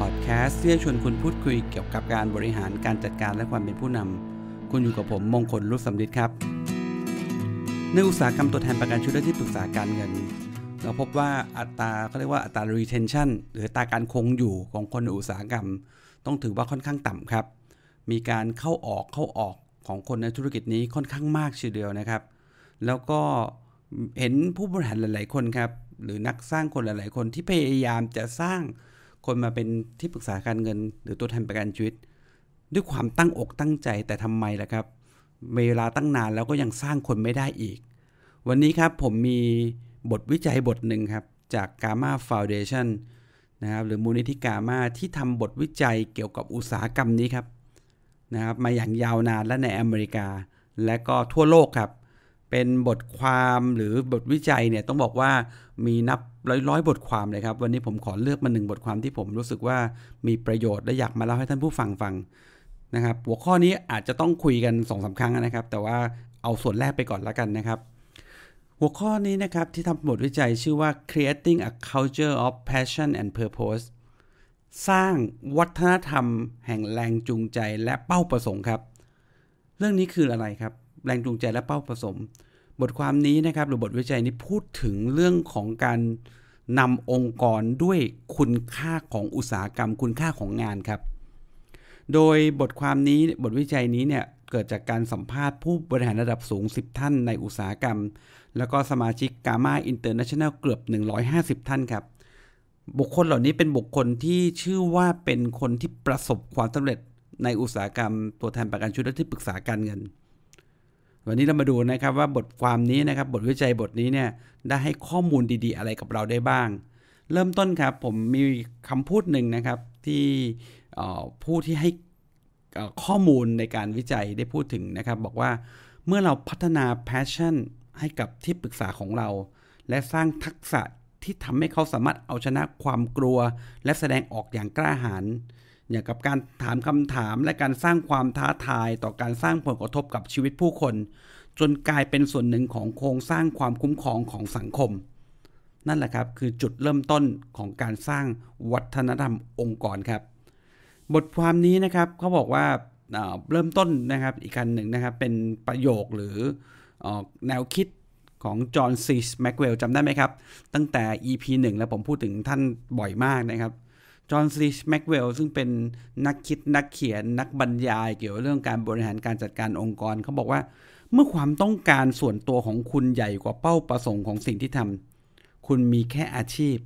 Podcast ที่จะชวนคุณพูดคุยเกี่ยวกับการบริหารการจัดการและความเป็นผู้นำ คุณอยู่กับผมมงคลรุษสำริดครับ ในอุตสาหกรรมตัวแทนประกันชีวิตและที่ปรึกษาการเงิน เราพบว่าอัตราเขาเรียกว่าอัตรา retention หรือตาการคงอยู่ของคนในอุตสาหกรรม ต้องถือว่าค่อนข้างต่ำครับ มีการเข้าออกเข้าออกของคนในธุรกิจนี้ค่อนข้างมากทีเดียวนะครับ แล้วก็เห็นผู้บริหารหลาย ๆ คนครับหรือนักสร้างคนหลาย ๆ คนที่พยายามจะสร้าง คนมาเป็นที่ปรึกษาการเงิน หรือตัวแทนประกันชีวิต ด้วยความตั้งอกตั้งใจแต่ทำไมล่ะครับเวลาตั้งนานแล้วก็ยังสร้างคนไม่ได้อีก วันนี้ครับผมมีบทวิจัยบทหนึ่งครับ จาก Gamma Foundation นะครับหรือมูลนิธิกามาที่ทำบทวิจัยเกี่ยวกับอุตสาหกรรมนี้ครับนะครับมาอย่างยาวนานและในอเมริกา และก็ทั่วโลกครับ เป็นบทความหรือบทวิจัยเนี่ยต้องบอกว่ามีนับร้อยร้อยบทความเลยครับ วันนี้ผมขอเลือกมาหนึ่งบทความที่ผมรู้สึกว่ามีประโยชน์และอยากมาเล่าให้ท่านผู้ฟังฟังนะครับหัวข้อนี้อาจจะต้องคุยกัน2อสาครั้งนะครับ แต่ว่าเอาส่วนแรกไปก่อนแล้วกันนะครับ หัวข้อนี้นะครับที่ทำบทวิจัยชื่อว่า creating a culture of passion and purpose สร้างวัฒนธรรมแห่งแรงจูงใจและเป้าประสงค์ครับ เรื่องนี้คืออะไรครับ แรงจูงใจและเป้าประสงค์บทความนี้นะครับหรือบทวิจัยนี้พูดถึงเรื่องของการนำองค์กรด้วยคุณค่าของอุตสาหกรรม คุณค่าของงานครับ โดยบทความนี้บทวิจัยนี้เนี่ยเกิดจากการสัมภาษณ์ผู้บริหารระดับสูง 10 ท่านในอุตสาหกรรม แล้วก็สมาชิกกา m าอินเตอร์เนชั่นแนลเกือบ 150 ท่านครับ บุคคลเหล่านี้เป็นบุคคลที่ชื่อว่าเป็นคนที่ประสบความสำเร็จในอุตสาหกรรม ตัวแทนประกันชีวิตและที่ปรึกษาการเงิน วันนี้เรามาดูนะครับว่าบทความนี้นะครับบทวิจัยบทนี้เนี่ยได้ให้ข้อมูลดีๆ อะไรกับเราได้บ้าง เริ่มต้นครับผมมีคำพูดหนึ่งนะครับที่ผู้ที่ให้ข้อมูลในการวิจัยได้พูดถึงนะครับ บอกว่าเมื่อเราพัฒนา passion ให้กับที่ปรึกษาของเรา และสร้างทักษะที่ทำให้เขาสามารถเอาชนะความกลัว และแสดงออกอย่างกล้าหาญ อย่างกับการถามคำถามและการสร้างความท้าทายต่อการสร้างผลกระทบกับชีวิตผู้คน จนกลายเป็นส่วนหนึ่งของโครงสร้างความคุ้มครองของสังคม นั่นแหละครับคือจุดเริ่มต้นของการสร้างวัฒนธรรมองค์กรครับ บทความนี้นะครับเขาบอกว่าเริ่มต้นนะครับอีกคันหนึ่งนะครับเป็นประโยคหรือแนวคิดของ John C. Maxwell จำได้ไหมครับ ตั้งแต่ EP 1 แล้วผมพูดถึงท่านบ่อยมากนะครับ John C. Maxwell ซึ่งเป็นนักคิดนักเขียนนักบรรยายเกี่ยวกับเรื่องการบริหารการจัดการองค์กรเขาบอกว่า เมื่อความต้องการส่วนตัวของคุณใหญ่กว่าเป้าประสงค์ของสิ่งที่ทำคุณมีแค่อาชีพ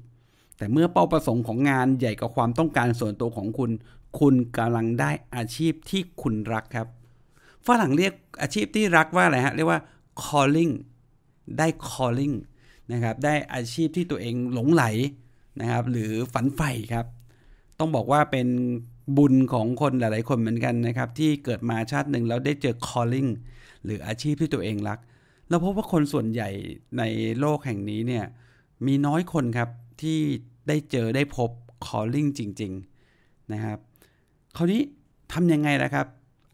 แต่เมื่อเป้าประสงค์ของงานใหญ่กว่าความต้องการส่วนตัวของคุณ คุณกำลังได้อาชีพที่คุณรักครับฝรั่งเรียกอาชีพที่รักว่าอะไรฮะเรียกว่า calling ได้ calling นะครับได้อาชีพที่ตัวเองหลงไหลนะครับหรือฝันใฝ่ครับ ต้องบอกว่าเป็นบุญของคนหลาย ๆ คนเหมือนกันนะครับ ที่เกิดมาชาติหนึ่งแล้วได้เจอ calling หรืออาชีพที่ตัวเองรัก แล้วพบว่าคนส่วนใหญ่ในโลกแห่งนี้เนี่ยมีน้อยคนครับที่ได้เจอได้พบ calling จริง ๆ นะครับ คราวนี้ทำยังไงนะครับ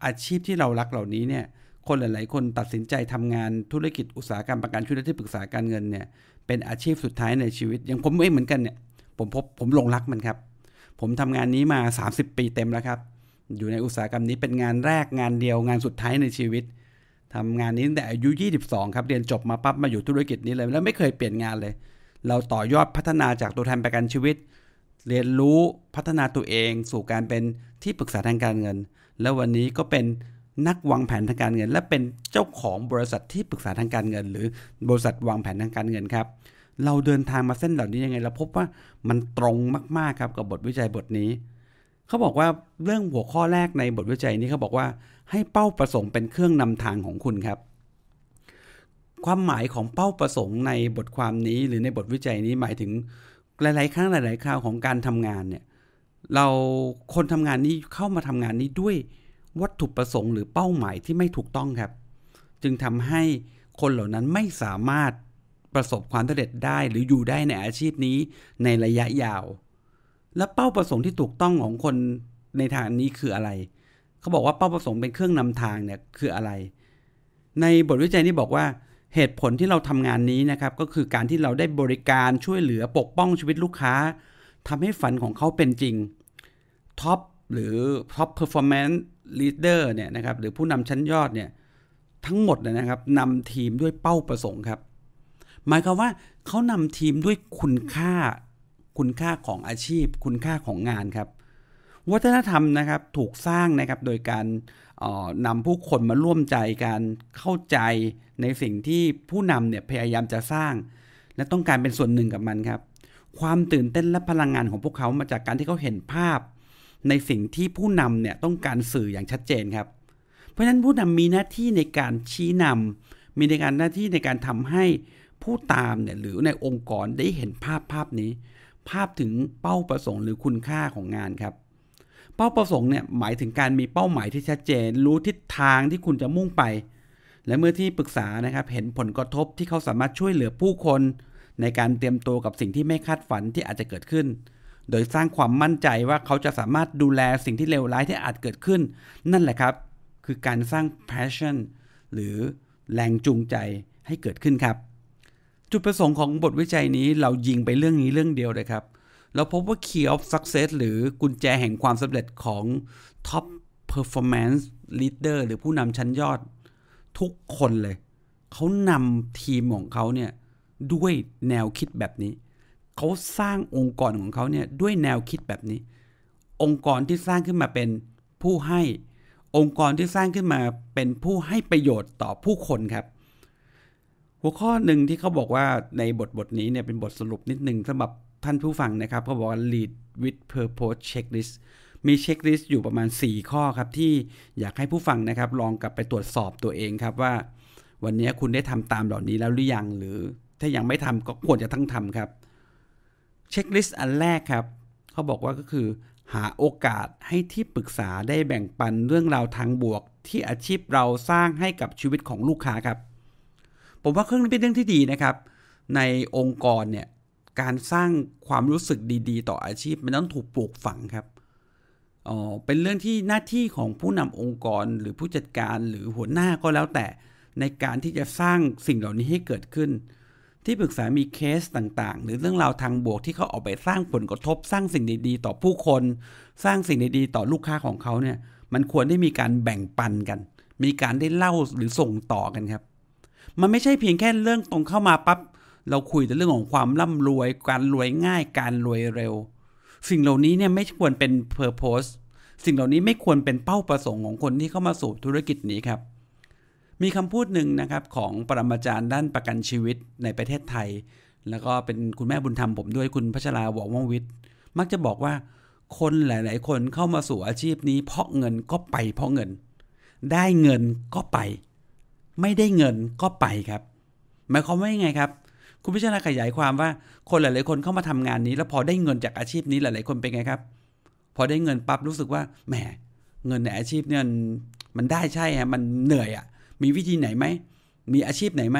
อาชีพที่เรารักเหล่านี้เนี่ยคนหลาย ๆ คนตัดสินใจทำงานธุรกิจอุตสาหกรรมประกันชีวิตที่ปรึกษาการเงินเนี่ยเป็นอาชีพสุดท้ายในชีวิต อย่างผมเองเหมือนกันเนี่ยผมพบผมลงรักมันครับ ผมทำงานนี้มา 30 ปีเต็มแล้วครับ อยู่ในอุตสาหกรรมนี้เป็นงานแรกงานเดียวงานสุดท้ายในชีวิตทำงานนี้ตั้งแต่อายุ 22 ครับเรียนจบมาปั๊บมาอยู่ธุรกิจนี้เลย แล้วไม่เคยเปลี่ยนงานเลย เราต่อยอดพัฒนาจากตัวแทนประกันชีวิต เรียนรู้พัฒนาตัวเอง สู่การเป็นที่ปรึกษาทางการเงิน แล้ววันนี้ก็เป็นนักวางแผนทางการเงิน และเป็นเจ้าของบริษัทที่ปรึกษาทางการเงิน หรือบริษัทวางแผนทางการเงินครับ เราเดินทางมาเส้นเหล่านี้ยังไง เราพบว่ามันตรงมากๆครับกับบทวิจัยบทนี้ เขาบอกว่าเรื่องหัวข้อแรกในบทวิจัยนี้เขาบอกว่า ให้เป้าประสงค์เป็นเครื่องนำทางของคุณครับ ความหมายของเป้าประสงค์ในบทความนี้หรือในบทวิจัยนี้หมายถึงหลาย ๆ ครั้งหลาย ๆ คราวของการทำงานเนี่ยเราคนทำงานนี้เข้ามาทำงานนี้ด้วยวัตถุประสงค์หรือเป้าหมายที่ไม่ถูกต้องครับ จึงทำให้คนเหล่านั้นไม่สามารถ ประสบความสำเร็จได้หรืออยู่ได้ในอาชีพนี้ในระยะยาว และเป้าประสงค์ที่ถูกต้องของคนในทางนี้คืออะไร เขาบอกว่าเป้าประสงค์เป็นเครื่องนำทางเนี่ยคืออะไร ในบทวิจัยนี้บอกว่าเหตุผลที่เราทำงานนี้นะครับก็คือการที่เราได้บริการช่วยเหลือปกป้องชีวิตลูกค้าทำให้ฝันของเขาเป็นจริง top หรือ top performance leader เนี่ยนะครับหรือผู้นำชั้นยอดเนี่ยทั้งหมดนะครับนำทีมด้วยเป้าประสงค์ครับ หมายความว่าเขานำทีมด้วยคุณค่า คุณค่าของอาชีพ คุณค่าของงานครับ วัฒนธรรมนะครับถูกสร้างนะครับโดยการนำผู้คนมาร่วมใจการเข้าใจในสิ่งที่ผู้นำเนี่ยพยายามจะสร้าง และต้องการเป็นส่วนหนึ่งกับมันครับ ความตื่นเต้นและพลังงานของพวกเขามาจากการที่เขาเห็นภาพ ในสิ่งที่ผู้นำเนี่ยต้องการสื่ออย่างชัดเจนครับ เพราะฉะนั้นผู้นำมีหน้าที่ในการชี้นำมีในการหน้าที่ในการทำให้ ผู้ตามเนี่ยหรือในองค์กรได้เห็นภาพภาพนี้ ภาพถึงเป้าประสงค์หรือคุณค่าของงานครับ เป้าประสงค์เนี่ยหมายถึงการมีเป้าหมายที่ชัดเจน รู้ทิศทางที่คุณจะมุ่งไป และเมื่อที่ปรึกษานะครับเห็นผลกระทบที่เขาสามารถช่วยเหลือผู้คน ในการเตรียมตัวกับสิ่งที่ไม่คาดฝันที่อาจจะเกิดขึ้น โดยสร้างความมั่นใจว่าเขาจะสามารถดูแลสิ่งที่เลวร้ายที่อาจเกิดขึ้น นั่นแหละครับ คือการสร้าง passion หรือแรงจูงใจให้เกิดขึ้นครับ จุดประสงค์ของบทวิจัยนี้เรายิงไปเรื่องนี้เรื่องเดียวเลยครับ เราพบว่า Key of Success หรือกุญแจแห่งความสำเร็จของ Top Performance Leader หรือผู้นำชั้นยอด ทุกคนเลย เขานำทีมของเขาเนี่ยด้วยแนวคิดแบบนี้ เขาสร้างองค์กรของเขาเนี่ยด้วยแนวคิดแบบนี้ องค์กรที่สร้างขึ้นมาเป็นผู้ให้ องค์กรที่สร้างขึ้นมาเป็นผู้ให้ประโยชน์ต่อผู้คนครับ หัวข้อหนึ่งที่เขาบอกว่าในบทบทนี้เนี่ยเป็นบทสรุปนิดนึงสำหรับท่านผู้ฟังนะครับเขาบอกว่า lead with purpose checklist มีเช็คลิสต์อยู่ประมาณ 4 ข้อครับ ที่อยากให้ผู้ฟังนะครับ ลองกลับไปตรวจสอบตัวเองครับว่า วันนี้คุณได้ทำตามเหล่านี้แล้วหรือยัง หรือถ้ายังไม่ทำก็ควรจะต้องทำครับเช็คลิสต์อันแรกครับเขาบอกว่าก็คือ หาโอกาสให้ที่ปรึกษาได้แบ่งปันเรื่องราวทางบวก ที่อาชีพเราสร้างให้กับชีวิตของลูกค้าครับ ผมว่าเครื่องนี้เป็นเรื่องที่ดีนะครับ ในองค์กรเนี่ยการสร้างความรู้สึกดีๆ ต่ออาชีพ มันต้องถูกปลูกฝังครับอ๋อเป็นเรื่องที่หน้าที่ของผู้นำองค์กรหรือผู้จัดการหรือหัวหน้าก็แล้วแต่ในการที่จะสร้างสิ่งเหล่านี้ให้เกิดขึ้น ที่ปรึกษามีเคสต่างๆ หรือเรื่องราวทางบวกที่เขาออกไปสร้างผลกระทบ สร้างสิ่งดีๆ ต่อผู้คน สร้างสิ่งดีๆ ต่อลูกค้าของเขาเนี่ยมันควรได้มีการแบ่งปันกัน มีการได้เล่าหรือส่งต่อกันครับ มันไม่ใช่เพียงแค่เรื่องตรงเข้ามาปับ๊บเราคุยแต่เรื่องของความร่ำรวย การรวยง่าย การรวยเร็ว สิ่งเหล่านี้เนี่ยไม่ควรเป็นเพอร์โพสสิ่งเหล่านี้ไม่ควรเป็นเป้าประสงค์ของคนที่เข้ามาสู่ธุรกิจนี้ครับ มีคำพูดหนึ่งนะครับของปรมาจารย์ด้านประกันชีวิตในประเทศไทย แล้วก็เป็นคุณแม่บุญธรรมผมด้วยคุณพัชราหวงวงวิทย์ มักจะบอกว่าคนหลาย ๆ คนเข้ามาสู่อาชีพนี้ เพราะเงินก็ไปเพราะเงิน ได้เงินก็ไป ไม่ได้เงินก็ไปครับ หมายความว่ายังไงครับ คุณพิชนาขยายความว่าคนหลายๆคนเข้ามาทำงานนี้ แล้วพอได้เงินจากอาชีพนี้หลาย ๆ คนเป็นไงครับ พอได้เงินปั๊บรู้สึกว่าแหมเงินในอาชีพเนี่ยมันได้ใช่ฮะมันเหนื่อยอะ่ะมีวิธีไหนไหมมีอาชีพไหนไหม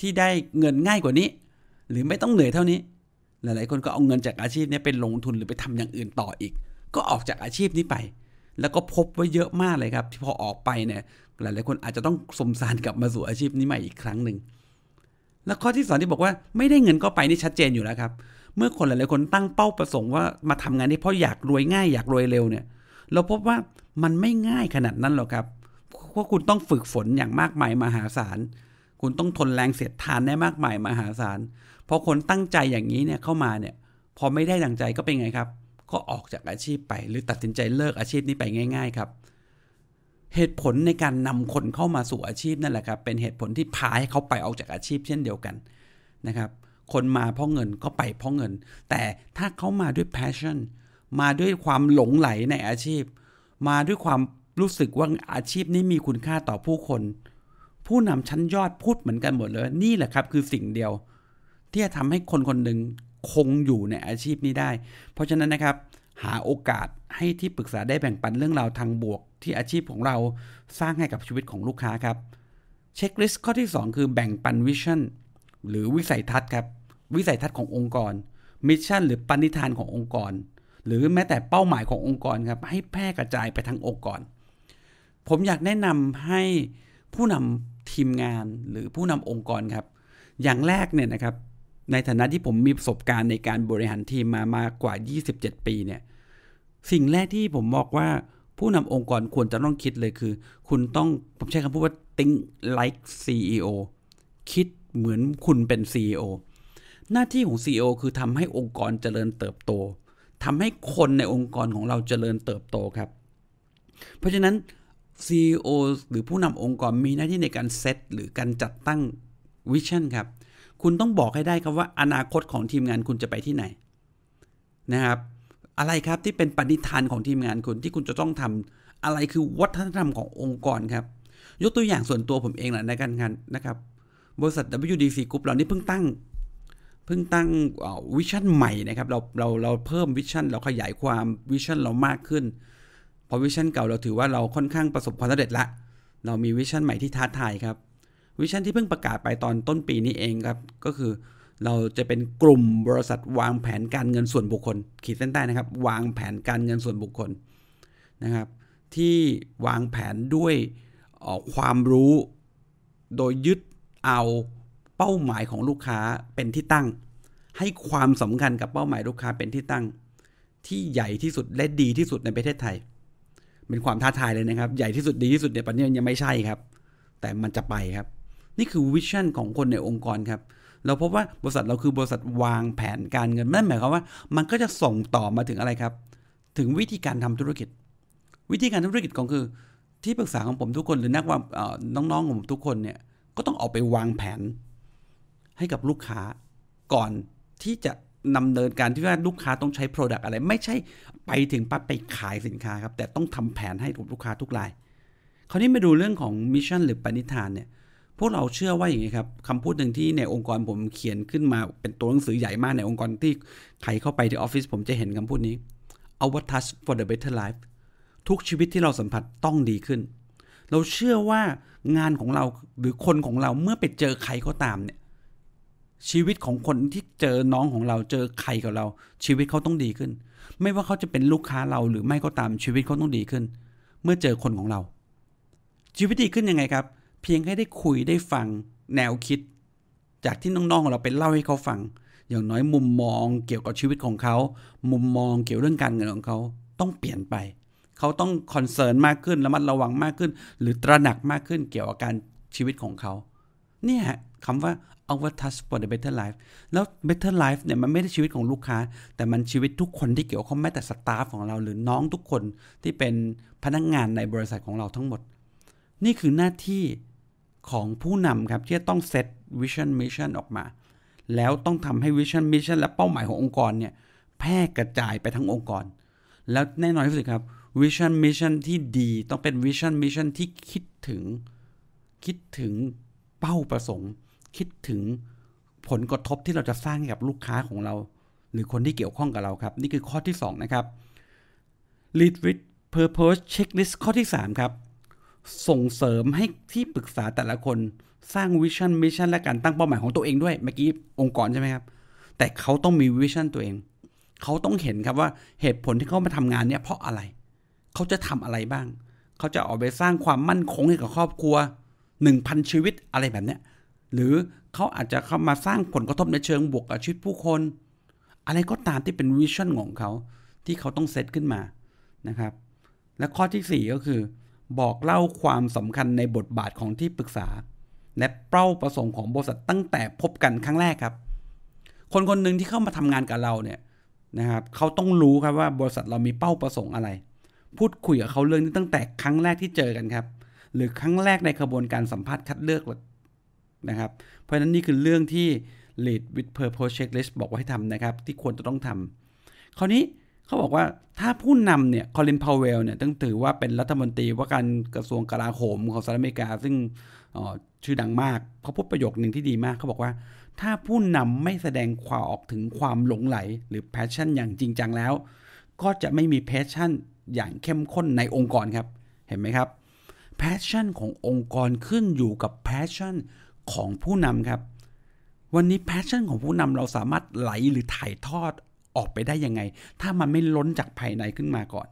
ที่ได้เงินง่ายกว่านี้ หรือไม่ต้องเหนื่อยเท่านี้ หลาย ๆ คนก็เอาเงินจากอาชีพนี้เป็นลงทุนหรือไปทำอย่างอื่นต่ออีก ก็ออกจากอาชีพนี้ไป แล้วก็พบว่าเยอะมากเลยครับ ที่พอออกไปเนี่ย หลายๆคนอาจจะต้องสมสารกลับมาสู่อาชีพนี้ใหม่อีกครั้งหนึ่งแล้วข้อที่สองที่บอกว่าไม่ได้เงินก็ไปนี่ชัดเจนอยู่แล้วครับ เมื่อคนหลายๆคนตั้งเป้าประสงค์ว่ามาทำงานนี้เพราะอยากรวยง่ายอยากรวยเร็วเนี่ย เราพบว่ามันไม่ง่ายขนาดนั้นหรอกครับเพราะคุณต้องฝึกฝนอย่างมากมายมหาศาล คุณต้องทนแรงเสียดทานได้มากมายมหาศาลพอคนตั้งใจอย่างนี้เนี่ยเข้ามาเนี่ย พอไม่ได้ดังใจก็เป็นไงครับ ก็ออกจากอาชีพไป หรือตัดสินใจเลิกอาชีพนี้ไปง่าย ๆ ครับ เหตุผลในการนำคนเข้ามาสู่อาชีพนั่นแหละครับ เป็นเหตุผลที่พาให้เขาไปออกจากอาชีพเช่นเดียวกันนะครับ คนมาเพราะเงินก็ไปเพราะเงิน แต่ถ้าเขามาด้วย passion มาด้วยความหลงไหลในอาชีพ มาด้วยความรู้สึกว่าอาชีพนี้มีคุณค่าต่อผู้คน ผู้นำชั้นยอดพูดเหมือนกันหมดเลย นี่แหละครับคือสิ่งเดียว ที่จะทำให้คนคนหนึ่งคงอยู่ในอาชีพนี้ได้ เพราะฉะนั้นนะครับ หาโอกาสให้ที่ปรึกษาได้แบ่งปันเรื่องราวทางบวก ที่อาชีพของเราสร้างให้กับชีวิตของลูกค้าครับchecklist ข้อที่ 2 คือแบ่งปัน vision หรือวิสัยทัศน์ครับวิสัยทัศน์ขององค์กร mission หรือปณิธานขององค์กร หรือแม้แต่เป้าหมายขององค์กรครับให้แพร่กระจายไปทั้งองค์กร ผมอยากแนะนำให้ผู้นำทีมงานหรือผู้นำองค์กรครับ อย่างแรกเนี่ยนะครับ ในฐานะที่ผมมีประสบการณ์ในการบริหารทีมมามากกว่า 27 ปีเนี่ย สิ่งแรกที่ผมบอกว่าผู้นำองค์กรควรจะต้องคิดเลยคือ คุณต้องผมใช้คำพูดว่า think like CEO คิดเหมือนคุณเป็น CEO หน้าที่ของ CEO คือทำให้องค์กรเจริญเติบโตทำให้คนในองค์กรของเราเจริญเติบโตครับ เพราะฉะนั้น CEO หรือผู้นำองค์กรมีหน้าที่ในการเซตหรือการจัดตั้งวิชั่นครับ คุณต้องบอกให้ได้ครับว่าอนาคตของทีมงานคุณจะไปที่ไหนนะครับ อะไรครับที่เป็นปณิธานของทีมงานคุณที่คุณจะต้องทำอะไรคือวัฒนธรรมขององค์กรครับ ยกตัวอย่างส่วนตัวผมเองแหละในการงานนะครับ บริษัท WDC Group เรานี่เพิ่งตั้งเพิ่งตั้ง vision ใหม่นะครับเราเราเราเพิ่ม vision เราขยายความ vision เรามากขึ้นเพราะ vision เก่าเราถือว่าเราค่อนข้างประสบความสำเร็จละเรามี vision ใหม่ที่ท้าทายครับ vision ที่เพิ่งประกาศไปตอนต้นปีนี้เองครับ ก็คือเราจะเป็นกลุ่มบริษัทวางแผนการเงินส่วนบุคคล ขีดเส้นใต้นะครับ วางแผนการเงินส่วนบุคคลนะครับ ที่วางแผนด้วยความรู้ โดยยึดเอาเป้าหมายของลูกค้าเป็นที่ตั้ง ให้ความสำคัญกับเป้าหมายลูกค้าเป็นที่ตั้ง ที่ใหญ่ที่สุดและดีที่สุดในประเทศไทย เป็นความท้าทายเลยนะครับ ใหญ่ที่สุดดีที่สุดในปัจจุบันยังไม่ใช่ครับ แต่มันจะไปครับ นี่คือวิชั่นของคนในองค์กรครับเราพบว่าบริษัทเราคือบริษัทวางแผนการเงินนั่นหมายความว่า มันก็จะส่งต่อมาถึงอะไรครับ ถึงวิธีการทำธุรกิจ วิธีการทำธุรกิจของคือ ที่ปรึกษาของผมทุกคนหรือนักว่าน้องๆของผมทุกคนเนี่ยก็ต้องออกไปวางแผน ให้กับลูกค้าก่อนที่จะนำเนินการที่ว่าลูกค้าต้องใช้ Product อะไร ไม่ใช่ไปถึงปั๊บไปขายสินค้าครับแต่ต้องทำแผนให้กับลูกค้าทุกราย คราวนี้มาดูเรื่องของ mission หรือปณิธานเนี่ย พวกเราเชื่อว่าอย่างนี้ครับคำพูดหนึ่งที่ในองค์กรผมเขียนขึ้นมาเป็นตัวหนังสือใหญ่มากในองค์กรที่ใครเข้าไปที่ออฟฟิศผมจะเห็นคำพูดนี้ Our touch for the better life ทุกชีวิตที่เราสัมผัสต้องดีขึ้น เราเชื่อว่างานของเราหรือคนของเราเมื่อไปเจอใครก็ตามเนี่ยชีวิตของคนที่เจอน้องของเราเจอใครกับเรา ชีวิตเขาต้องดีขึ้น ไม่ว่าเขาจะเป็นลูกค้าเราหรือไม่ก็ตามชีวิตเขาต้องดีขึ้น เมื่อเจอคนของเรา ชีวิตดีขึ้นยังไงครับ พียงแค่ได้คุยได้ฟังแนวคิด จากที่น้องๆของเราไปเล่าให้เขาฟัง อย่างน้อยมุมมองเกี่ยวกับชีวิตของเขา มุมมองเกี่ยวเรื่องการเงินของเขาต้องเปลี่ยนไป เขาต้องคอนเซิร์นมากขึ้นระมัดระวังมากขึ้น หรือตระหนักมากขึ้นเกี่ยวกับการชีวิตของเขา เนี่ยคำว่า our touch for the better life แล้ว better life เนี่ยมันไม่ได้ชีวิตของลูกค้า แต่มันชีวิตทุกคนที่เกี่ยวข้องแม้แต่ staff ของเรา หรือน้องทุกคนที่เป็นพนักงงานในบริษัทของเราทั้งหมด นี่คือหน้าที่ ของผู้นำครับ ที่จะต้อง set vision mission ออกมา แล้วต้องทำให้ vision mission และเป้าหมายขององค์กรเนี่ยแพร่กระจายไปทั้งองค์กร แล้วแน่นอนที่สุดครับ vision mission ที่ดีต้องเป็น vision mission ที่คิดถึงคิดถึงเป้าประสงค์ คิดถึงผลกระทบที่เราจะสร้างให้กับลูกค้าของเรา หรือคนที่เกี่ยวข้องกับเราครับ นี่คือข้อที่ 2 นะครับ lead with purpose checklist ข้อที่ 3 ครับ ส่งเสริมให้ที่ปรึกษาแต่ละคนสร้าง vision mission และการตั้งเป้าหมายของตัวเองด้วยเมื่อกี้องค์กรใช่ไหมครับ แต่เขาต้องมี vision ตัวเอง เขาต้องเห็นครับว่าเหตุผลที่เขามาทำงานเนี่ยเพราะอะไร เขาจะทำอะไรบ้าง เขาจะออกไปสร้างความมั่นคงให้กับครอบครัวหนึ่งพันชีวิตอะไรแบบเนี้ยหรือเขาอาจจะเข้ามาสร้างผลกระทบในเชิงบวกกับชีวิตผู้คน อะไรก็ตามที่เป็นวิชั่นของเขาที่เขาต้องเซตขึ้นมานะครับ และข้อที่ 4 ก็คือ บอกเล่าความสำคัญในบทบาทของที่ปรึกษา และเป้าประสงค์ของบริษัทตั้งแต่พบกันครั้งแรกครับ คนคนหนึ่งที่เข้ามาทำงานกับเราเนี่ยนะครับเขาต้องรู้ครับว่าบริษัทเรามีเป้าประสงค์อะไร พูดคุยกับเขาเรื่องนี้ตั้งแต่ครั้งแรกที่เจอกันครับ หรือครั้งแรกในกระบวนการสัมภาษณ์คัดเลือกนะครับ เพราะฉะนั้นนี่คือเรื่องที่ lead with purpose checklist บอกว่าให้ทำนะครับ ที่ควรจะต้องทำคราวนี้ เขาบอกว่าถ้าผู้นำเนี่ยคอลินพาวเวลเนี่ยต้องถือว่าเป็นรัฐมนตรีว่าการกระทรวงกลาโหมของสหรัฐอเมริกา ซึ่งชื่อดังมากเขาพูดประโยคหนึ่งที่ดีมากเขาบอกว่า ถ้าผู้นำไม่แสดงความออกถึงความหลงไหล หรือแพชชั่นอย่างจริงจังแล้ว ก็จะไม่มี passion อย่างเข้มข้นในองค์กรครับ เห็นไหมครับ passion ขององค์กรขึ้นอยู่กับ passion ของผู้นำครับ วันนี้ passion ของผู้นำเราสามารถไหลหรือถ่ายทอด ออกไปได้ยังไง ถ้ามันไม่ล้นจากภายในขึ้นมาก่อน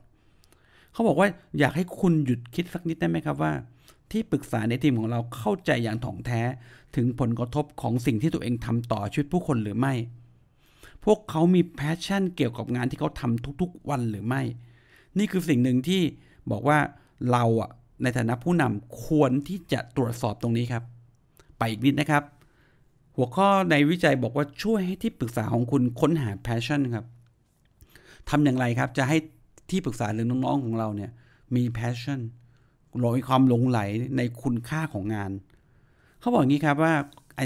เขาบอกว่าอยากให้คุณหยุดคิดสักนิดได้ไหมครับว่า ที่ปรึกษาในทีมของเราเข้าใจอย่างถ่องแท้ถึงผลกระทบของสิ่งที่ตัวเองทำต่อชีวิตผู้คนหรือไม่ พวกเขามี passion เกี่ยวกับงานที่เขาทำทุกๆวันหรือไม่ นี่คือสิ่งหนึ่งที่บอกว่าเราอะในฐานะผู้นำควรที่จะตรวจสอบตรงนี้ครับ ไปอีกนิดนะครับ หัวข้อในวิจัยบอกว่าช่วยให้ที่ปรึกษาของคุณค้นหา passion ครับทำอย่างไรครับจะให้ที่ปรึกษาหรือน้องๆของเราเนี่ยมี passion มีความหลงใหลในคุณค่าของงาน เขาบอกอย่างนี้ครับว่า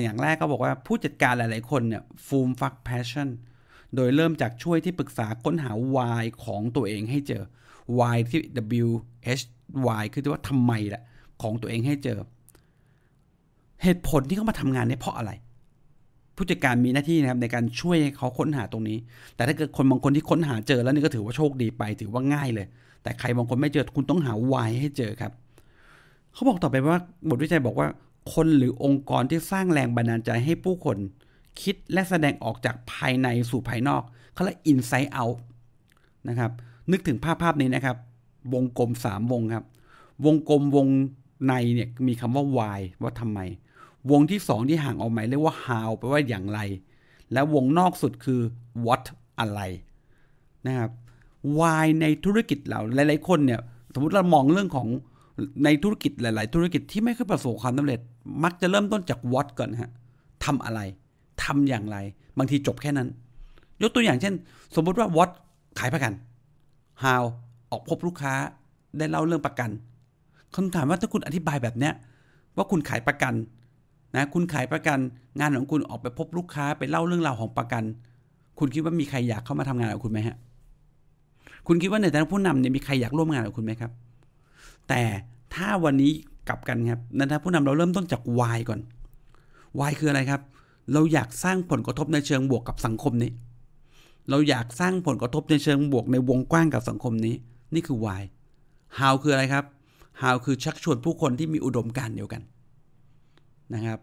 อย่างแรกก็บอกว่าผู้จัดการหลายๆคนเนี่ยฟูมฟัก passion โดยเริ่มจากช่วยที่ปรึกษาค้นหา why ของตัวเองให้เจอ why ที่ W H Y คือว่าทำไมละของตัวเองให้เจอ เหตุผลที่เขามาทำงานเนี่ยเพราะอะไร ผู้จัดการมีหน้าที่นะครับในการช่วยเขาค้นหาตรงนี้ แต่ถ้าเกิดคนบางคนที่ค้นหาเจอแล้วนี่ก็ถือว่าโชคดีไปถือว่าง่ายเลย แต่ใครบางคนไม่เจอคุณต้องหา why ให้เจอครับ เขาบอกต่อไปว่าบทวิจัยบอกว่า คนหรือองค์กรที่สร้างแรงบันดาลใจให้ผู้คนคิดและแสดงออกจากภายในสู่ภายนอกเขาเรียก inside out นะครับ นึกถึงภาพภาพนี้นะครับ วงกลมสามวงครับ วงกลมวงในเนี่ยมีคำว่า why ว่าทำไม วงที่สองที่ห่างออกมเรียกว่า how แปลว่าอย่างไร และวงนอกสุดคือ what อะไรนะครับ why ในธุรกิจเราหลายๆคนเนี่ยสมมติเรามองเรื่องของในธุรกิจหลาย ๆ ธุรกิจที่ไม่เคยประสบความสำเร็จ มักจะเริ่มต้นจาก what ก่อนฮะทำอะไรทำอย่างไร บางทีจบแค่นั้น ยกตัวอย่างเช่น สมมุติว่า what ขายประกัน how ออกพบลูกค้าได้เล่าเรื่องประกันคำถามว่าถ้าคุณอธิบายแบบเนี้ยว่าคุณขายประกัน นะคุณขายประกันงานของคุณออกไปพบลูกค้าไปเล่าเรื่องราวของประกัน คุณคิดว่ามีใครอยากเข้ามาทำงานกับคุณไหมฮะคุณคิดว่าในฐานะผู้นำเนี่ยมีใครอยากร่วมงานกับคุณไหมครับ แต่ถ้าวันนี้กลับกันครับในฐานะผู้นำเราเริ่มต้นจาก why ก่อน why คืออะไรครับ เราอยากสร้างผลกระทบในเชิงบวกกับสังคมนี้ เราอยากสร้างผลกระทบในเชิงบวกในวงกว้างกับสังคมนี้ นี่คือ why how คืออะไรครับ how คือชักชวนผู้คนที่มีอุดมการณ์เดียวกัน นะครับ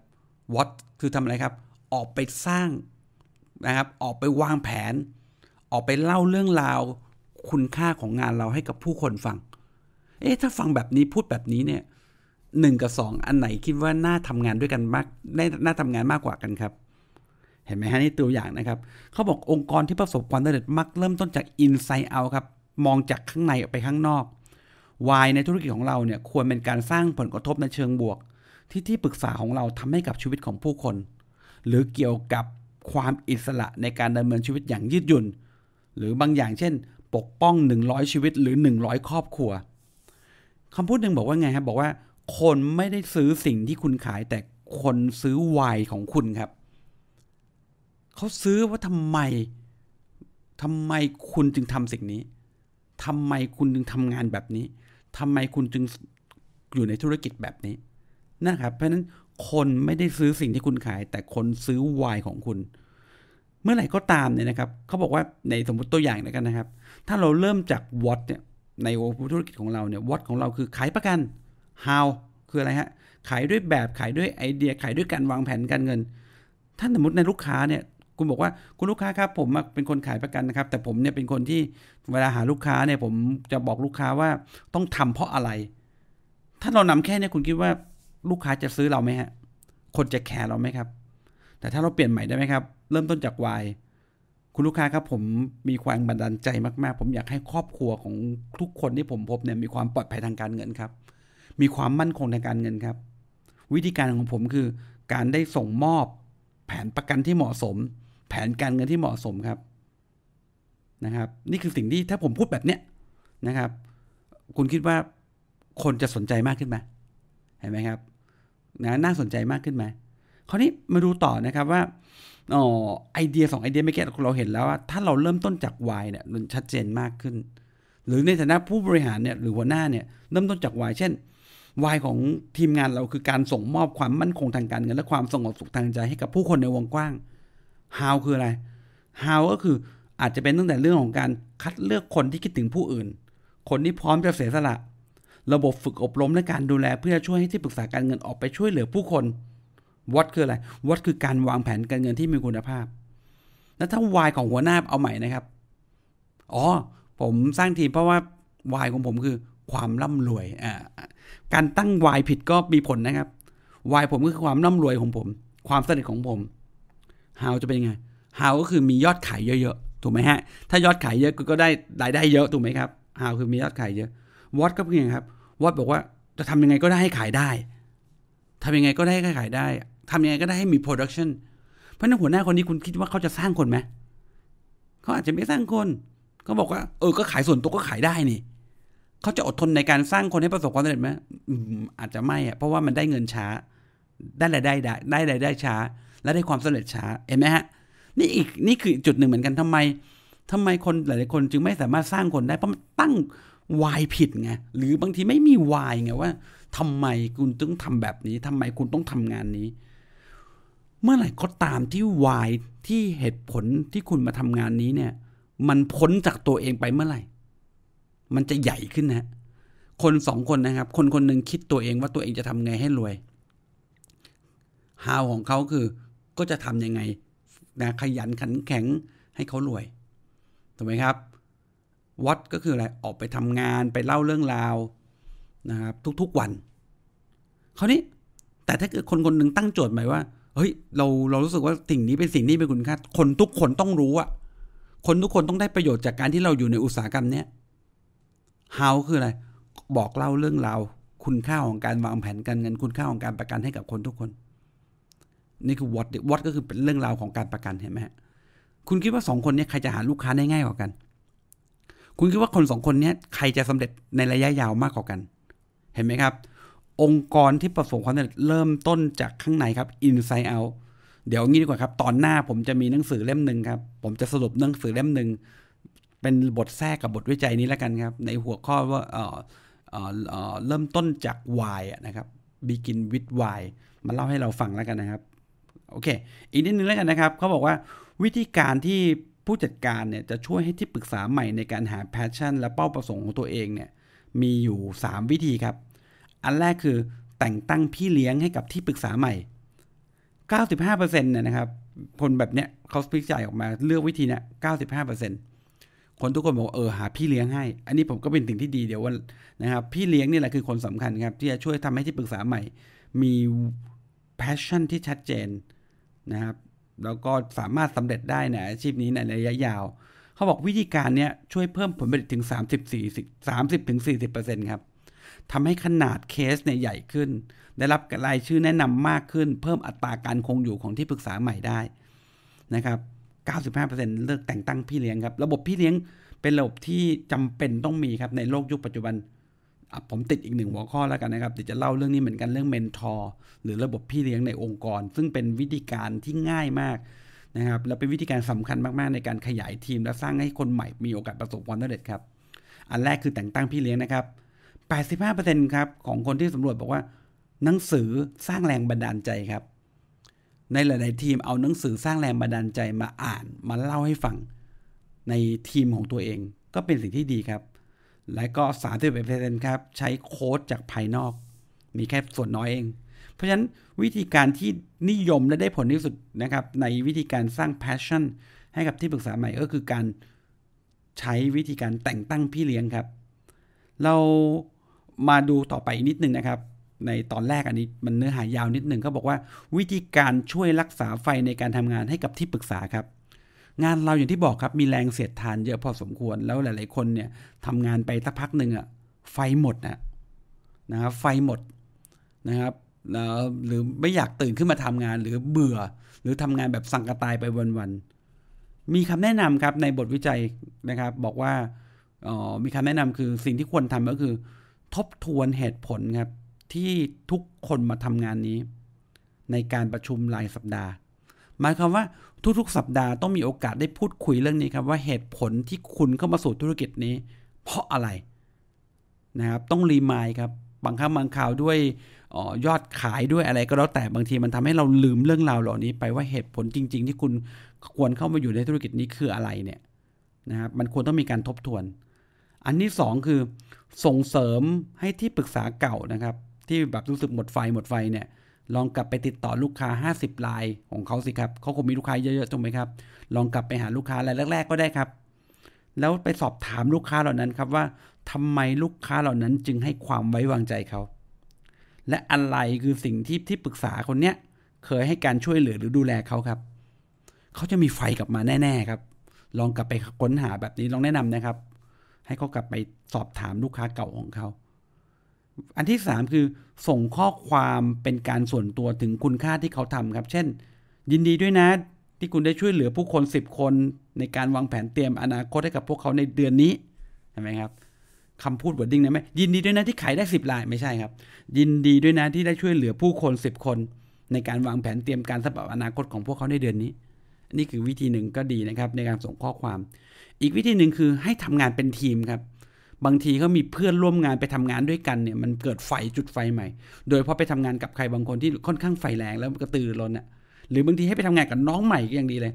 what คือทำอะไรครับ ออกไปสร้างนะครับ ออกไปวางแผน ออกไปเล่าเรื่องราว คุณค่าของงานเราให้กับผู้คนฟัง เอ๊ะถ้าฟังแบบนี้พูดแบบนี้เนี่ยหนึ่งกับสองอันไหนคิดว่าน่าทำงานด้วยกันมากได้น่าทำงานมากกว่ากันครับ เห็นไหมฮะนี่ตัวอย่างนะครับ เขาบอกองค์กรที่ประสบความสำเร็จมักเริ่มต้นจาก inside out ครับ มองจากข้างในออกไปข้างนอก why ในธุรกิจของเราเนี่ยควรเป็นการสร้างผลกระทบในเชิงบวก ที่ที่ปรึกษาของเราทำให้กับชีวิตของผู้คน หรือเกี่ยวกับความอิสระในการดำเนินชีวิตอย่างยืดหยุ่น หรือบางอย่างเช่น ปกป้อง 100 ชีวิตหรือ 100 ครอบครัวคำพูดหนึ่งบอกว่าไงครับ บอกว่า คนไม่ได้ซื้อสิ่งที่คุณขาย แต่คนซื้อวายของคุณครับ เขาซื้อว่าทำไมทำไมคุณจึงทำสิ่งนี้ทำไมคุณจึงทำงานแบบนี้ทำไมคุณจึงอยู่ในธุรกิจแบบนี้ นะครับ เพราะฉะนั้นคนไม่ได้ซื้อสิ่งที่คุณขาย แต่คนซื้อวายของคุณ เมื่อไหร่ก็ตามเนี่ยนะครับเขาบอกว่าในสมมติตัวอย่างแล้วกันนะครับ ถ้าเราเริ่มจาก what เนี่ยในธุรกิจของเราเนี่ย what ของเราคือขายประกัน how คืออะไรฮะขายด้วยแบบขายด้วยไอเดียขายด้วยการวางแผนการเงิน ถ้าสมมติในลูกค้าเนี่ยคุณบอกว่าคุณลูกค้าครับผมเป็นคนขายประกันนะครับ แต่ผมเนี่ยเป็นคนที่เวลาหาลูกค้าเนี่ยผมจะบอกลูกค้าว่าต้องทำเพราะอะไร ถ้าเรานำแค่นี้คุณคิดว่า ลูกค้าจะซื้อเราไหมฮะ คนจะแคร์เราไหมครับ แต่ถ้าเราเปลี่ยนใหม่ได้ไหมครับ เริ่มต้นจากวายคุณลูกค้าครับผมมีความบันดาลใจมากๆ ผมอยากให้ครอบครัวของทุกคนที่ผมพบเนี่ยมีความปลอดภัยทางการเงินครับ มีความมั่นคงทางการเงินครับ วิธีการของผมคือ การได้ส่งมอบแผนประกันที่เหมาะสม แผนการเงินที่เหมาะสมครับนะครับ นี่คือสิ่งที่ถ้าผมพูดแบบเนี้ยนะครับ คุณคิดว่าคนจะสนใจมากขึ้นไหมเห็นไหมครับ นะน่าสนใจมากขึ้นไหมคราวนี้มาดูต่อนะครับว่าอ๋อไอเดียสองไอเดียไม่แก่เราเห็นแล้วว่าถ้าเราเริ่มต้นจากวายเนี่ยมันชัดเจนมากขึ้น หรือในฐานะผู้บริหารเนี่ยหรือหัวหน้าเนี่ยเริ่มต้นจากวายเช่นวายของทีมงานเราคือการส่งมอบความมั่นคงทางการเงินและความสงบสุขทางใจให้กับผู้คนในวงกว้าง how คืออะไร how ก็คืออาจจะเป็นตั้งแต่เรื่องของการคัดเลือกคนที่คิดถึงผู้อื่น คนที่พร้อมจะเสียสละ ระบบฝึกอบรมและการดูแล เพื่อช่วยให้ที่ปรึกษาการเงินออกไปช่วยเหลือผู้คนวัดคืออะไรวัดคือการวางแผนการเงินที่มีคุณภาพ แล้วถ้าวายของหัวหน้าเอาใหม่นะครับ อ๋อ ผมสร้างทีมเพราะว่าวายของผมคือความร่ำรวยอ่าการตั้งวายผิดก็มีผลนะครับวายผมก็คือความร่ำรวยของผม ความสำเร็จของผม how จะเป็นยังไง how ก็คือมียอดขายเยอะๆถูกไหมฮะ ถ้ายอดขายเยอะก็ได้รายได้เยอะถูกไหมครับ how คือมียอดขายเยอะ what ก็คือยังไงครับ what บอกว่าจะทำยังไงก็ได้ให้ขายได้ทำยังไงก็ได้ให้ขายได้ทำยังไงก็ได้ให้มี production เพราะนั้นหัวหน้าคนนี้คุณคิดว่าเขาจะสร้างคนไหมเขาอาจจะไม่สร้างคนเขาบอกว่า เออก็ขายส่วนตัวก็ขายได้นี่เขาจะอดทนในการสร้างคนให้ประสบความสำเร็จไหมอาจจะไม่อะเพราะว่ามันได้เงินช้า ได้รายได้ได้ได้รายได้ช้า และได้ความสำเร็จช้าเห็นไหมฮะ นี่อีกนี่คือจุดหนึ่งเหมือนกันทำไมทำไมคนหลายๆคนจึงไม่สามารถสร้างคนได้เพราะมันตั้ง วายผิดไงหรือบางทีไม่มีวายไงว่าทำไมคุณต้องทำแบบนี้ทำไมคุณต้องทำงานนี้ เมื่อไหร่ก็ตามที่วายที่เหตุผลที่คุณมาทำงานนี้เนี่ย มันพ้นจากตัวเองไปเมื่อไหร่ มันจะใหญ่ขึ้นนะคนสองคนนะครับ คนคนหนึ่งคิดตัวเองว่าตัวเองจะทำไงให้รวยฮาวของเขาคือก็จะทำยังไงนะขยันขันแข็งให้เขารวยถูกไหมครับ วัดก็คืออะไรออกไปทำงานไปเล่าเรื่องราวนะครับทุกๆวันคราวนี้แต่ถ้าเกิดคนคนหนึ่งตั้งโจทย์หมายว่าเฮ้ยเราเรารู้สึกว่าสิ่งนี้เป็นสิ่งนี้เป็นคุณค่าคนทุกคนต้องรู้อะคนทุกคนต้องได้ประโยชน์จากการที่เราอยู่ในอุตสาหกรรมเนี้ย how คืออะไร บอกเล่าเรื่องราวคุณค่าของการวางแผนการเงินคุณค่าของการประกันให้กับคนทุกคน นี่คือ what what ก็คือเป็นเรื่องราวของการประกันเห็นไหมคุณคิดว่าสองคนนี้ใครจะหาลูกค้าได้ง่ายกว่ากัน คุณคิดว่าคนสองคนนี้ใครจะสำเร็จในระยะยาวมากกว่ากัน เห็นไหมครับ องค์กรที่ประสบความสำเร็จเริ่มต้นจากข้างในครับ inside out เดี๋ยวงี้ดีกว่าครับ ตอนหน้าผมจะมีหนังสือเล่มหนึ่งครับ ผมจะสรุปหนังสือเล่มหนึ่งเป็นบทแทรกกับบทวิจัยนี้แล้วกันครับ ในหัวข้อว่าเออเออเออเริ่มต้นจาก why นะครับ begin with why มาเล่าให้เราฟังแล้วกันนะครับ โอเค อีกนิดนึงแล้วกันนะครับ เขาบอกว่าวิธีการที่ ผู้จัดการเนี่ยจะช่วยให้ที่ปรึกษาใหม่ในการหา passion และเป้าประสงค์ของตัวเองเนี่ยมีอยู่ 3 วิธีครับ อันแรกคือแต่งตั้งพี่เลี้ยงให้กับที่ปรึกษาใหม่ 95%เนี่ยนะครับ คนแบบเนี้ยเขาพิจารณาออกมาเลือกวิธีเนี้ย95%คนทุกคนบอกเออหาพี่เลี้ยงให้ อันนี้ผมก็เป็นสิ่งที่ดีเดี๋ยวว่านะครับ พี่เลี้ยงนี่แหละคือคนสำคัญครับที่จะช่วยทำให้ที่ปรึกษาใหม่ มี passion ที่ชัดเจนนะครับ แล้วก็สามารถสำเร็จได้ในอาชีพนี้ในระยะยาว เขาบอกวิธีการเนี้ยช่วยเพิ่มผลผลิตถึง3 0 4 30ถึง40%ครับทำให้ขนาดเคสเนี่ยใหญ่ขึ้น ได้รับรายชื่อแนะนำมากขึ้น เพิ่มอัตราการคงอยู่ของที่ปรึกษาใหม่ได้นะครับ 95%เลือกแต่งตั้งพี่เลี้ยงครับ ระบบพี่เลี้ยงเป็นระบบที่จำเป็นต้องมีครับในโลกยุคปัจจุบัน ผมติดอีกหนึ่งหัวข้อแล้วกันนะครับเดี๋ยวจะเล่าเรื่องนี้เหมือนกันเรื่องเมนทอร์หรือระบบพี่เลี้ยงในองค์กร ซึ่งเป็นวิธีการที่ง่ายมากนะครับและเป็นวิธีการสำคัญมากๆในการขยายทีม และสร้างให้คนใหม่มีโอกาสประสบความสำเร็จครับ อันแรกคือแต่งตั้งพี่เลี้ยงนะครับ 85%ครับของคนที่สำรวจบอกว่า หนังสือสร้างแรงบันดาลใจครับ ในหลาย ๆ ทีมเอาหนังสือสร้างแรงบันดาลใจมาอ่านมาเล่าให้ฟังในทีมของตัวเอง ก็เป็นสิ่งที่ดีครับ และก็31%ครับใช้โค้ดจากภายนอก มีแค่ส่วนน้อยเอง เพราะฉะนั้นวิธีการที่นิยมและได้ผลที่สุดนะครับ ในวิธีการสร้าง passion ให้กับที่ปรึกษาใหม่ก็คือการใช้วิธีการแต่งตั้งพี่เลี้ยงครับ เรามาดูต่อไปนิดนึงนะครับ ในตอนแรกอันนี้มันเนื้อหายาวนิดนึงเขาบอกว่า วิธีการช่วยรักษาไฟในการทำงานให้กับที่ปรึกษาครับ งานเราอย่างที่บอกครับมีแรงเสียดทานเยอะพอสมควรแล้วหลาย ๆ คนเนี่ยทำงานไปสักพักหนึ่งอะไฟหมดนะนะครับไฟหมดนะครับหรือไม่อยากตื่นขึ้นมาทำงานหรือเบื่อ หรือทำงานแบบสังกตายไปวันๆมีคำแนะนำครับในบทวิจัยนะครับ บอกว่าอ๋อมีคำแนะนำคือสิ่งที่ควรทำก็คือ ทบทวนเหตุผลครับ ที่ทุกคนมาทำงานนี้ ในการประชุมรายสัปดาห์ หมายความว่าทุกๆ สัปดาห์ต้องมีโอกาสได้พูดคุยเรื่องนี้ครับว่าเหตุผลที่คุณเข้ามาสู่ธุรกิจนี้ เพราะอะไรนะครับต้องรีมายครับบางครั้งบางข่าวด้วยอยอดขายด้วยอะไรก็แล้วแต่บางทีมันทำให้เราลืมเรื่องราวเหล่านี้ไปว่าเหตุผลจริง ๆ ที่คุณควรเข้ามาอยู่ในธุรกิจนี้คืออะไรเนี่ยนะครับมันควรต้องมีการทบทวน อันที่สองคือส่งเสริมให้ที่ปรึกษาเก่านะครับ ที่แบบรู้สึกหมดไฟหมดไฟเนี่ย ลองกลับไปติดต่อลูกค้า 50รายของเขาสิครับเขาคงมีลูกค้าเยอะๆถูกไหมครับ ลองกลับไปหาลูกค้ารายแรก ๆ ก็ได้ครับ แล้วไปสอบถามลูกค้าเหล่านั้นครับว่าทำไมลูกค้าเหล่านั้นจึงให้ความไว้วางใจเขา และอะไรคือสิ่งที่ที่ปรึกษาคนเนี้ยเคยให้การช่วยเหลือหรือดูแลเขาครับ เขาจะมีไฟกลับมาแน่ๆครับ ลองกลับไปค้นหาแบบนี้ลองแนะนำนะครับ ให้เขากลับไปสอบถามลูกค้าเก่าของเขา อันที่สามคือส่งข้อความเป็นการส่วนตัวถึงคุณค่าที่เขาทำครับ เช่น ยินดีด้วยนะ ที่คุณได้ช่วยเหลือผู้คนสิบคนในการวางแผนเตรียมอนาคตให้กับพวกเขาในเดือนนี้เห็นไหมครับคำพูด wording นะไหมยินดีด้วยนะที่ขายได้สิบรายไม่ใช่ครับ ยินดีด้วยนะที่ได้ช่วยเหลือผู้คนสิบคน ในการวางแผนเตรียมการสำหรับอนาคตของพวกเขาในเดือนนี้ นี่คือวิธีหนึ่งก็ดีนะครับในการส่งข้อความ อีกวิธีหนึ่งคือให้ทำงานเป็นทีมครับ บางทีเขามีเพื่อนร่วมงานไปทำงานด้วยกันเนี่ยมันเกิดไฟจุดไฟใหม่ โดยเพราะไปทำงานกับใครบางคนที่ค่อนข้างไฟแรงแล้วกระตือร้นอะหรือบางทีให้ไปทำงานกับน้องใหม่ก็ยังดีเลย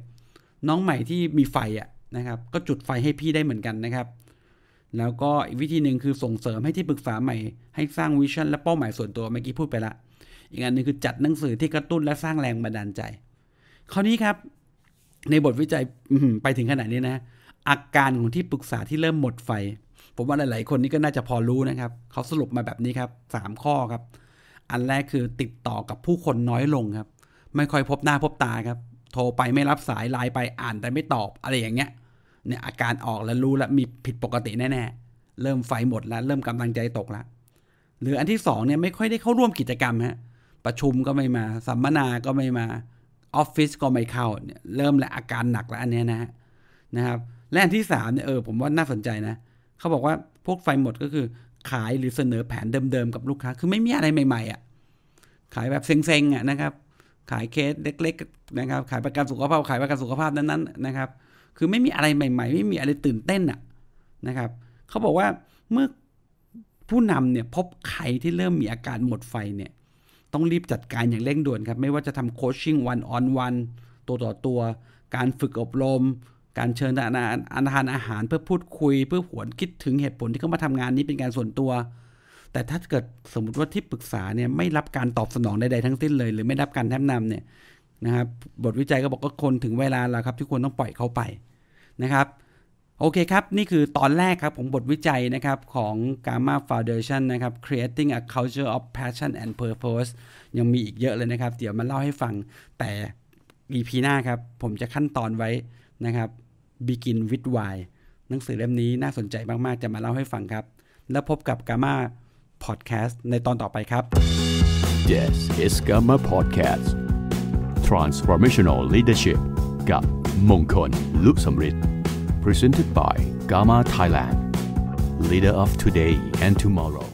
น้องใหม่ที่มีไฟอะนะครับ ก็จุดไฟให้พี่ได้เหมือนกันนะครับ แล้วก็อีกวิธีหนึ่งคือส่งเสริมให้ที่ปรึกษาใหม่ ให้สร้างวิชั่นและเป้าหมายส่วนตัวเมื่อกี้พูดไปละอีกอันนึงคือจัดหนังสือที่กระตุ้นและสร้างแรงบันดาลใจ คราวนี้ครับ ในบทวิจัยไปถึงขนาดนี้นะ อาการของที่ปรึกษาที่เริ่มหมดไฟ ผมว่าหลาย ๆ คนนี่ก็น่าจะพอรู้นะครับเขาสรุปมาแบบนี้ครับสามข้อครับ อันแรกคือติดต่อกับผู้คนน้อยลงครับ ไม่ค่อยพบหน้าพบตาครับ โทรไปไม่รับสายไลน์ไปอ่านแต่ไม่ตอบอะไรอย่างเงี้ยเนี่ยอาการออกแล้วรู้แล้วมีผิดปกติแน่ๆ เริ่มไฟหมดแล้ว เริ่มกำลังใจตกแล้วหรืออันที่สองเนี่ยไม่ค่อยได้เข้าร่วมกิจกรรมฮะประชุมก็ไม่มาสัมมนาก็ไม่มาออฟฟิศก็ไม่เข้าเนี่ยเริ่มแล้วอาการหนักแล้วอันเนี้ยนะฮะนะครับและอันที่สามเนี่ยเออผมว่าน่าสนใจนะ เขาบอกว่าพวกไฟหมดก็คือขายหรือเสนอแผนเดิมๆกับลูกค้า คือไม่มีอะไรใหม่ๆอะ ขายแบบเซ็งๆอะนะครับ ขายเคสเล็กๆนะครับ ขายประกันสุขภาพ ขายประกันสุขภาพนั้นๆนะครับ คือไม่มีอะไรใหม่ ๆ ไม่มีอะไรตื่นเต้นอะนะครับ เขาบอกว่าเมื่อผู้นำเนี่ยพบใครที่เริ่มมีอาการหมดไฟเนี่ยต้องรีบจัดการอย่างเร่งด่วนครับ ไม่ว่าจะทำโคชชิ่งวันออนวันตัวต่อตัว การฝึกอบรม การเชิญทานอาทานอาหารเพื่อพูดคุยเพื่อหวนคิดถึงเหตุผลที่เขามาทำงานนี้เป็นการส่วนตัว แต่ถ้าเกิดสมมติว่าที่ปรึกษาเนี่ยไม่รับการตอบสนองใดๆทั้งสิ้นเลย หรือไม่รับการแนะนำเนี่ยนะครับบทวิจัยก็บอกก็คนถึงเวลาแล้วครับที่ควรต้องปล่อยเขาไปนะครับโอเคครับ นี่คือตอนแรกครับของบทวิจัยนะครับของ Gamma Foundation นะครับ Creating a Culture of Passion and Purpose ยังมีอีกเยอะเลยนะครับ เดี๋ยวมาเล่าให้ฟังแต่ EP หน้าครับ ผมจะขั้นตอนไว้นะครับ Begin with Why หนังสือเล่มนี้น่าสนใจมาก ๆ จะมาเล่าให้ฟังครับ แล้วพบกับ Gamma Podcast ในตอนต่อไปครับ This is Gamma Podcast Transformational Leadership กับมงคลลุสมฤทธิ์ Presented by Gamma Thailand Leader of today and tomorrow